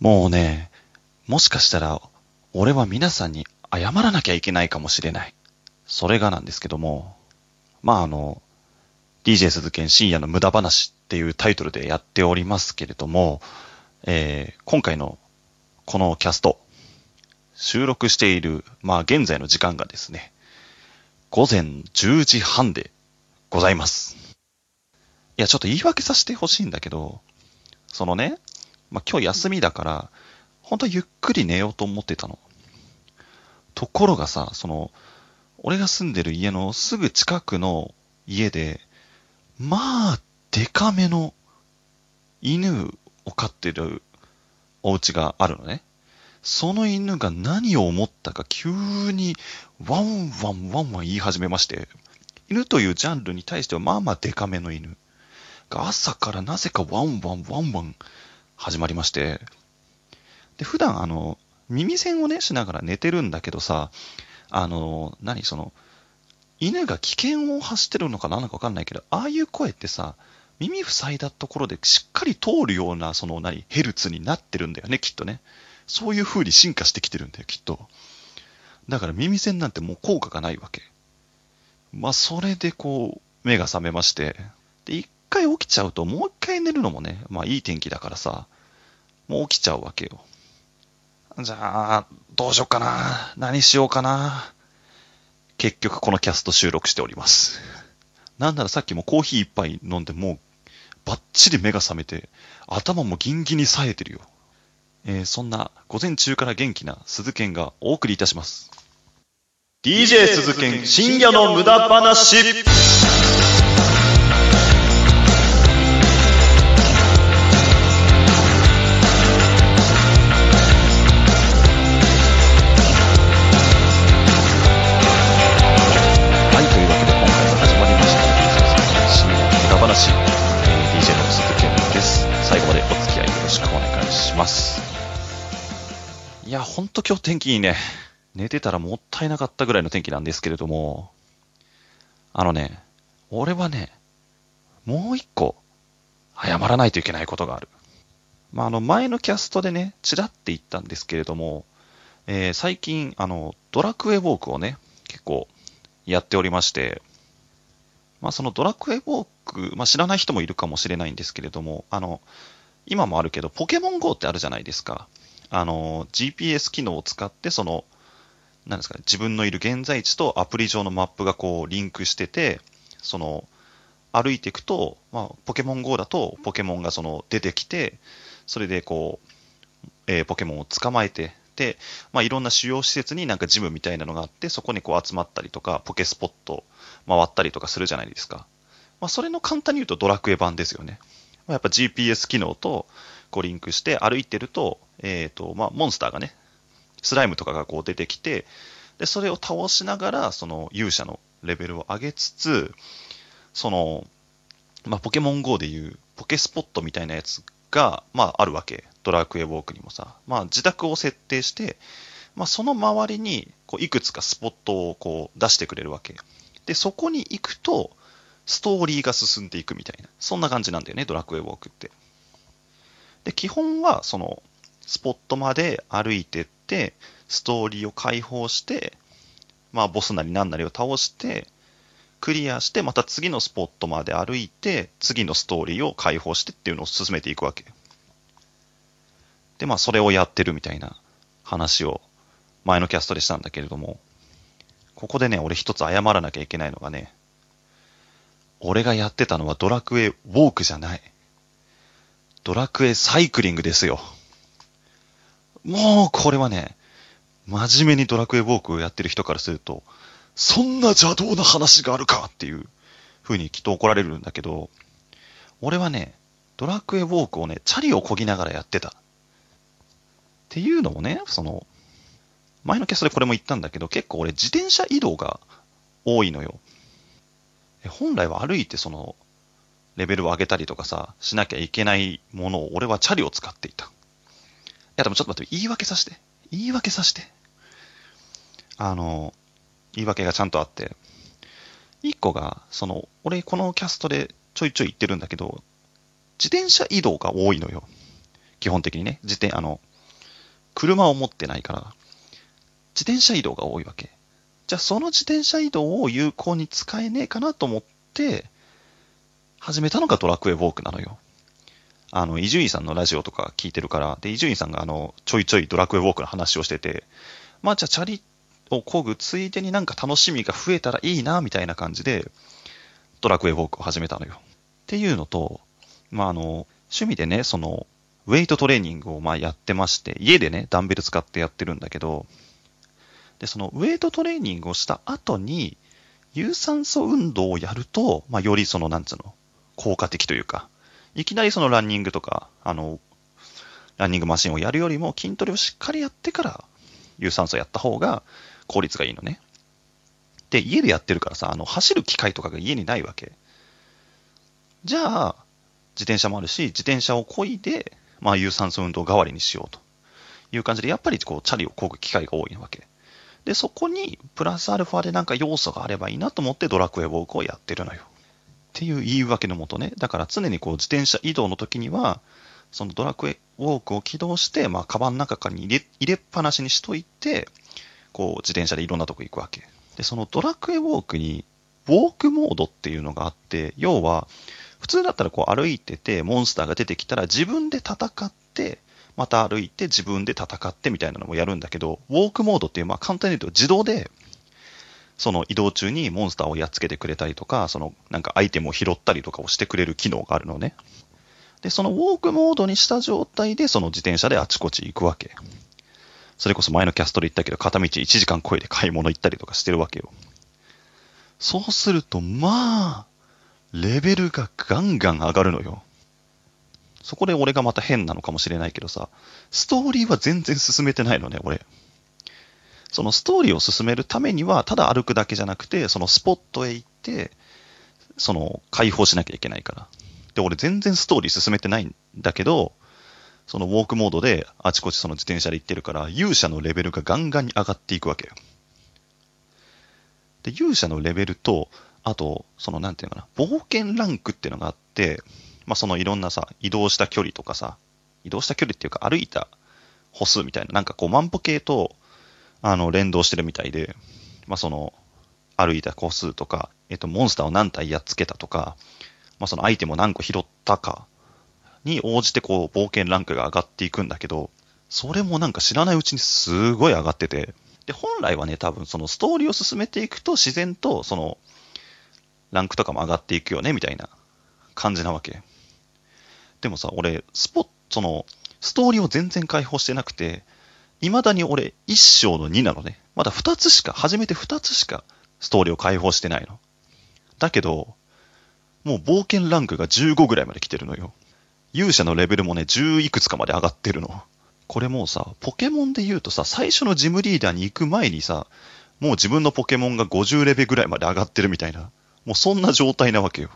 もうね、もしかしたら、俺は皆さんに謝らなきゃいけないかもしれない。それがなんですけども、まああの、DJ 鈴剣深夜の無駄話っていうタイトルでやっておりますけれども、えー、今回のこのキャスト、収録している、まあ現在の時間がですね、午前10時半でございます。いや、ちょっと言い訳させてほしいんだけど、そのね、まあ今日休みだから、本当はゆっくり寝ようと思ってたの。ところがさ、その、俺が住んでる家のすぐ近くの家で、まあ、デカめの犬を飼ってるお家があるのね。その犬が何を思ったか急にワンワンワンワン言い始めまして、犬というジャンルに対してはまあまあデカめの犬が朝からなぜかワンワンワンワン始まりまして、で、普段あの、耳栓をね、しながら寝てるんだけどさ、あの、何その、犬が危険を発してるのかななんかわかんないけど、ああいう声ってさ、耳塞いだところでしっかり通るような、その何、ヘルツになってるんだよね、きっとね。そういう風に進化してきてるんだよ、きっと。だから耳栓なんてもう効果がないわけ。まあ、それでこう、目が覚めまして。で、一回起きちゃうと、もう一回寝るのもね、まあいい天気だからさ、もう起きちゃうわけよ。じゃあ、どうしようかな。何しようかな。結局このキャスト収録しております。なんならさっきもコーヒー一杯飲んでもうバッチリ目が覚めて頭もギンギンに冴えてるよ。えー、そんな午前中から元気な鈴剣がお送りいたします。DJ 鈴剣深夜の無駄話ほんと今日天気いいね。寝てたらもったいなかったぐらいの天気なんですけれども、あのね、俺はね、もう一個、謝らないといけないことがある。まあ、あの、前のキャストでね、ちらって言ったんですけれども、えー、最近、あの、ドラクエウォークをね、結構やっておりまして、まあ、そのドラクエウォーク、まあ、知らない人もいるかもしれないんですけれども、あの、今もあるけど、ポケモン GO ってあるじゃないですか。あの、GPS 機能を使って、その、なんですかね、自分のいる現在地とアプリ上のマップがこうリンクしてて、その、歩いていくと、まあ、ポケモン GO だとポケモンがその出てきて、それでこう、えー、ポケモンを捕まえて、で、まあ、いろんな主要施設になんかジムみたいなのがあって、そこにこう集まったりとか、ポケスポット回ったりとかするじゃないですか。まあ、それの簡単に言うとドラクエ版ですよね。まあ、やっぱ GPS 機能とこうリンクして歩いてると、えっ、ー、と、まあ、モンスターがね、スライムとかがこう出てきて、で、それを倒しながら、その勇者のレベルを上げつつ、その、まあ、ポケモン GO でいうポケスポットみたいなやつが、まあ、あるわけ。ドラクエウォークにもさ。まあ、自宅を設定して、まあ、その周りに、こう、いくつかスポットをこう出してくれるわけ。で、そこに行くと、ストーリーが進んでいくみたいな。そんな感じなんだよね、ドラクエウォークって。で、基本は、その、スポットまで歩いてって、ストーリーを解放して、まあ、ボスなり何なりを倒して、クリアして、また次のスポットまで歩いて、次のストーリーを解放してっていうのを進めていくわけ。で、まあ、それをやってるみたいな話を前のキャストでしたんだけれども、ここでね、俺一つ謝らなきゃいけないのがね、俺がやってたのはドラクエウォークじゃない。ドラクエサイクリングですよ。もう、これはね、真面目にドラクエウォークをやってる人からすると、そんな邪道な話があるかっていう風にきっと怒られるんだけど、俺はね、ドラクエウォークをね、チャリを漕ぎながらやってた。っていうのもね、その、前のキャストでこれも言ったんだけど、結構俺自転車移動が多いのよ。本来は歩いてその、レベルを上げたりとかさ、しなきゃいけないものを俺はチャリを使っていた。いや、でもちょっと待って、言い訳させて。言い訳させて。あの、言い訳がちゃんとあって、一個が、その、俺このキャストでちょいちょい言ってるんだけど、自転車移動が多いのよ。基本的にね。自転、あの、車を持ってないから、自転車移動が多いわけ。じゃあその自転車移動を有効に使えねえかなと思って、始めたのがドラクエウォークなのよ。あの、伊集院さんのラジオとか聞いてるから、で、伊集院さんがあの、ちょいちょいドラクエウォークの話をしてて、まあじゃあチャリを漕ぐついでになんか楽しみが増えたらいいな、みたいな感じで、ドラクエウォークを始めたのよ。っていうのと、まああの、趣味でね、その、ウェイトトレーニングをまあやってまして、家でね、ダンベル使ってやってるんだけど、で、そのウェイトトレーニングをした後に、有酸素運動をやると、まあよりその、なんつうの、効果的というか、いきなりそのランニングとか、あの、ランニングマシンをやるよりも筋トレをしっかりやってから有酸素やった方が効率がいいのね。で、家でやってるからさ、あの、走る機械とかが家にないわけ。じゃあ、自転車もあるし、自転車を漕いで、まあ、有酸素運動代わりにしようという感じで、やっぱりこう、チャリを漕ぐ機会が多いわけ。で、そこに、プラスアルファでなんか要素があればいいなと思ってドラクエウォークをやってるのよ。っていう言い訳のもとね、だから常にこう自転車移動の時には、そのドラクエウォークを起動して、まあ、カバンの中に入れ入れっぱなしにしといて、こう自転車でいろんなとこ行くわけ。で、そのドラクエウォークに、ウォークモードっていうのがあって、要は、普通だったらこう歩いてて、モンスターが出てきたら自分で戦って、また歩いて自分で戦ってみたいなのもやるんだけど、ウォークモードっていう、まあ簡単に言うと自動で、その移動中にモンスターをやっつけてくれたりとか、そのなんかアイテムを拾ったりとかをしてくれる機能があるのね。で、そのウォークモードにした状態で、その自転車であちこち行くわけ。それこそ前のキャストで言ったけど、片道1時間超えて買い物行ったりとかしてるわけよ。そうすると、まあ、レベルがガンガン上がるのよ。そこで俺がまた変なのかもしれないけどさ、ストーリーは全然進めてないのね、俺。そのストーリーを進めるためには、ただ歩くだけじゃなくて、そのスポットへ行って、その解放しなきゃいけないから。で、俺全然ストーリー進めてないんだけど、そのウォークモードであちこちその自転車で行ってるから、勇者のレベルがガンガンに上がっていくわけよ。で、勇者のレベルと、あと、そのなんていうのかな、冒険ランクっていうのがあって、まあそのいろんなさ、移動した距離とかさ、移動した距離っていうか歩いた歩数みたいな、なんかこう万歩計と、あの、連動してるみたいで、まあその、歩いた個数とか、えっと、モンスターを何体やっつけたとか、まあそのアイテムを何個拾ったかに応じてこう冒険ランクが上がっていくんだけど、それもなんか知らないうちにすごい上がってて、で、本来はね、多分そのストーリーを進めていくと自然とそのランクとかも上がっていくよね、みたいな感じなわけ。でもさ、俺、スポッその、ストーリーを全然解放してなくて、未だに俺、一章の2なのね。まだ2つしか、初めて2つしかストーリーを解放してないの。だけど、もう冒険ランクが15ぐらいまで来てるのよ。勇者のレベルもね、10いくつかまで上がってるの。これもうさ、ポケモンで言うとさ、最初のジムリーダーに行く前にさ、もう自分のポケモンが50レベルぐらいまで上がってるみたいな、もうそんな状態なわけよ。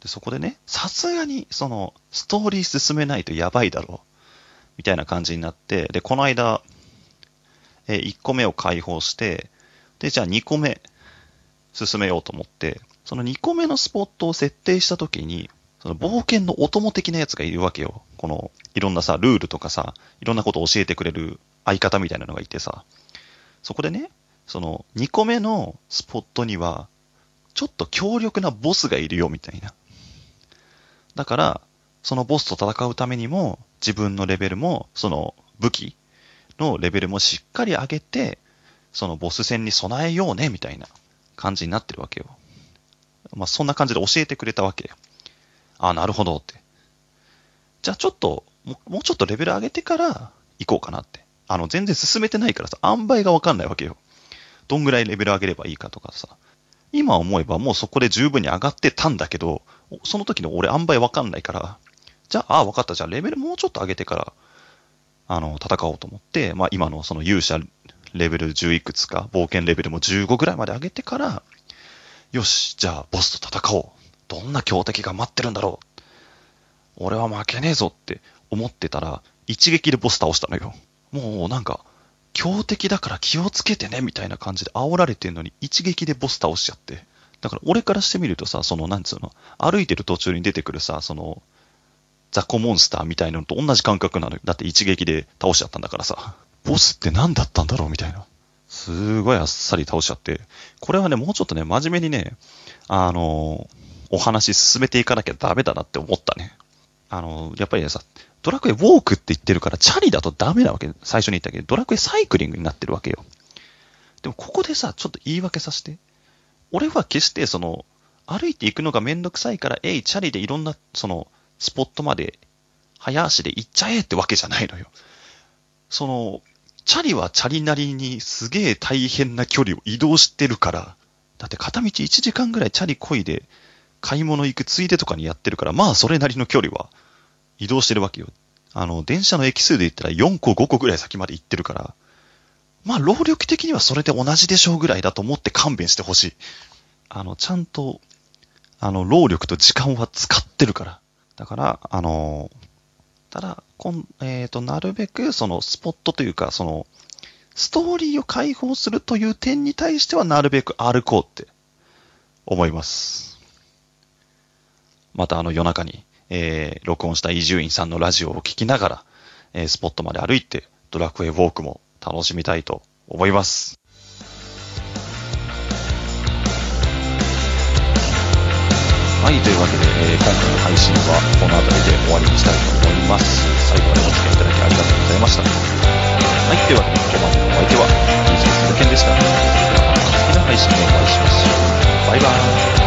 で、そこでね、さすがに、その、ストーリー進めないとやばいだろう。みたいな感じになって、で、この間、え1個目を解放して、で、じゃあ2個目、進めようと思って、その2個目のスポットを設定したときに、その冒険のお供的なやつがいるわけよ。この、いろんなさ、ルールとかさ、いろんなことを教えてくれる相方みたいなのがいてさ、そこでね、その2個目のスポットには、ちょっと強力なボスがいるよみたいな。だから、そのボスと戦うためにも、自分のレベルも、その武器のレベルもしっかり上げて、そのボス戦に備えようね、みたいな感じになってるわけよ。まあ、そんな感じで教えてくれたわけ。ああ、なるほどって。じゃあちょっと、もうもうちょっとレベル上げてから行こうかなって。あの、全然進めてないからさ、塩梅がわかんないわけよ。どんぐらいレベル上げればいいかとかさ。今思えばもうそこで十分に上がってたんだけど、その時の俺塩梅わかんないから、じゃあ、ああ、わかった。じゃあレベルもうちょっと上げてから、あの、戦おうと思って、まあ今のその勇者レベル10いくつか、冒険レベルも15ぐらいまで上げてから、よし、じゃあボスと戦おう。どんな強敵が待ってるんだろう。俺は負けねえぞって思ってたら、一撃でボス倒したのよ。もうなんか、強敵だから気をつけてね、みたいな感じで煽られてんのに一撃でボス倒しちゃって。だから俺からしてみるとさ、その、なんつうの、歩いてる途中に出てくるさ、その、雑魚モンスターみたいなのと同じ感覚なのよ。だって一撃で倒しちゃったんだからさ。ボスって何だったんだろうみたいな。すごいあっさり倒しちゃって、これはね、もうちょっとね、真面目にね、あのお話進めていかなきゃダメだなって思ったね。あのやっぱりねさ、ドラクエウォークって言ってるから、チャリだとダメなわけ。最初に言ったけど、ドラクエサイクリングになってるわけよ。でもここでさ、ちょっと言い訳させて。俺は決してその、歩いて行くのがめんどくさいから、えい、チャリでいろんな、その、スポットまで、早足で行っちゃえってわけじゃないのよ。その、チャリはチャリなりにすげえ大変な距離を移動してるから、だって片道1時間ぐらいチャリこいで買い物行くついでとかにやってるから、まあそれなりの距離は移動してるわけよ。あの、電車の駅数で言ったら4個5個ぐらい先まで行ってるから、まあ労力的にはそれで同じでしょうぐらいだと思って勘弁してほしい。あの、ちゃんと、あの、労力と時間は使ってるから。だから、あの、ただ、こんえっ、ー、と、なるべく、その、スポットというか、その、ストーリーを解放するという点に対しては、なるべく歩こうって思います。また、あの、夜中に、えー、録音した伊集院さんのラジオを聞きながら、えー、スポットまで歩いて、ドラクエウォークも楽しみたいと思います。はい、というわけで、えー、今回の配信はこの辺りで終わりにしたいと思います。最後までお付き合いいただきありがとうございました。はい、というわけで、ここまでのお相手は、DJ 鈴剣でした。次の配信でお会いしましょう。バイバーイ。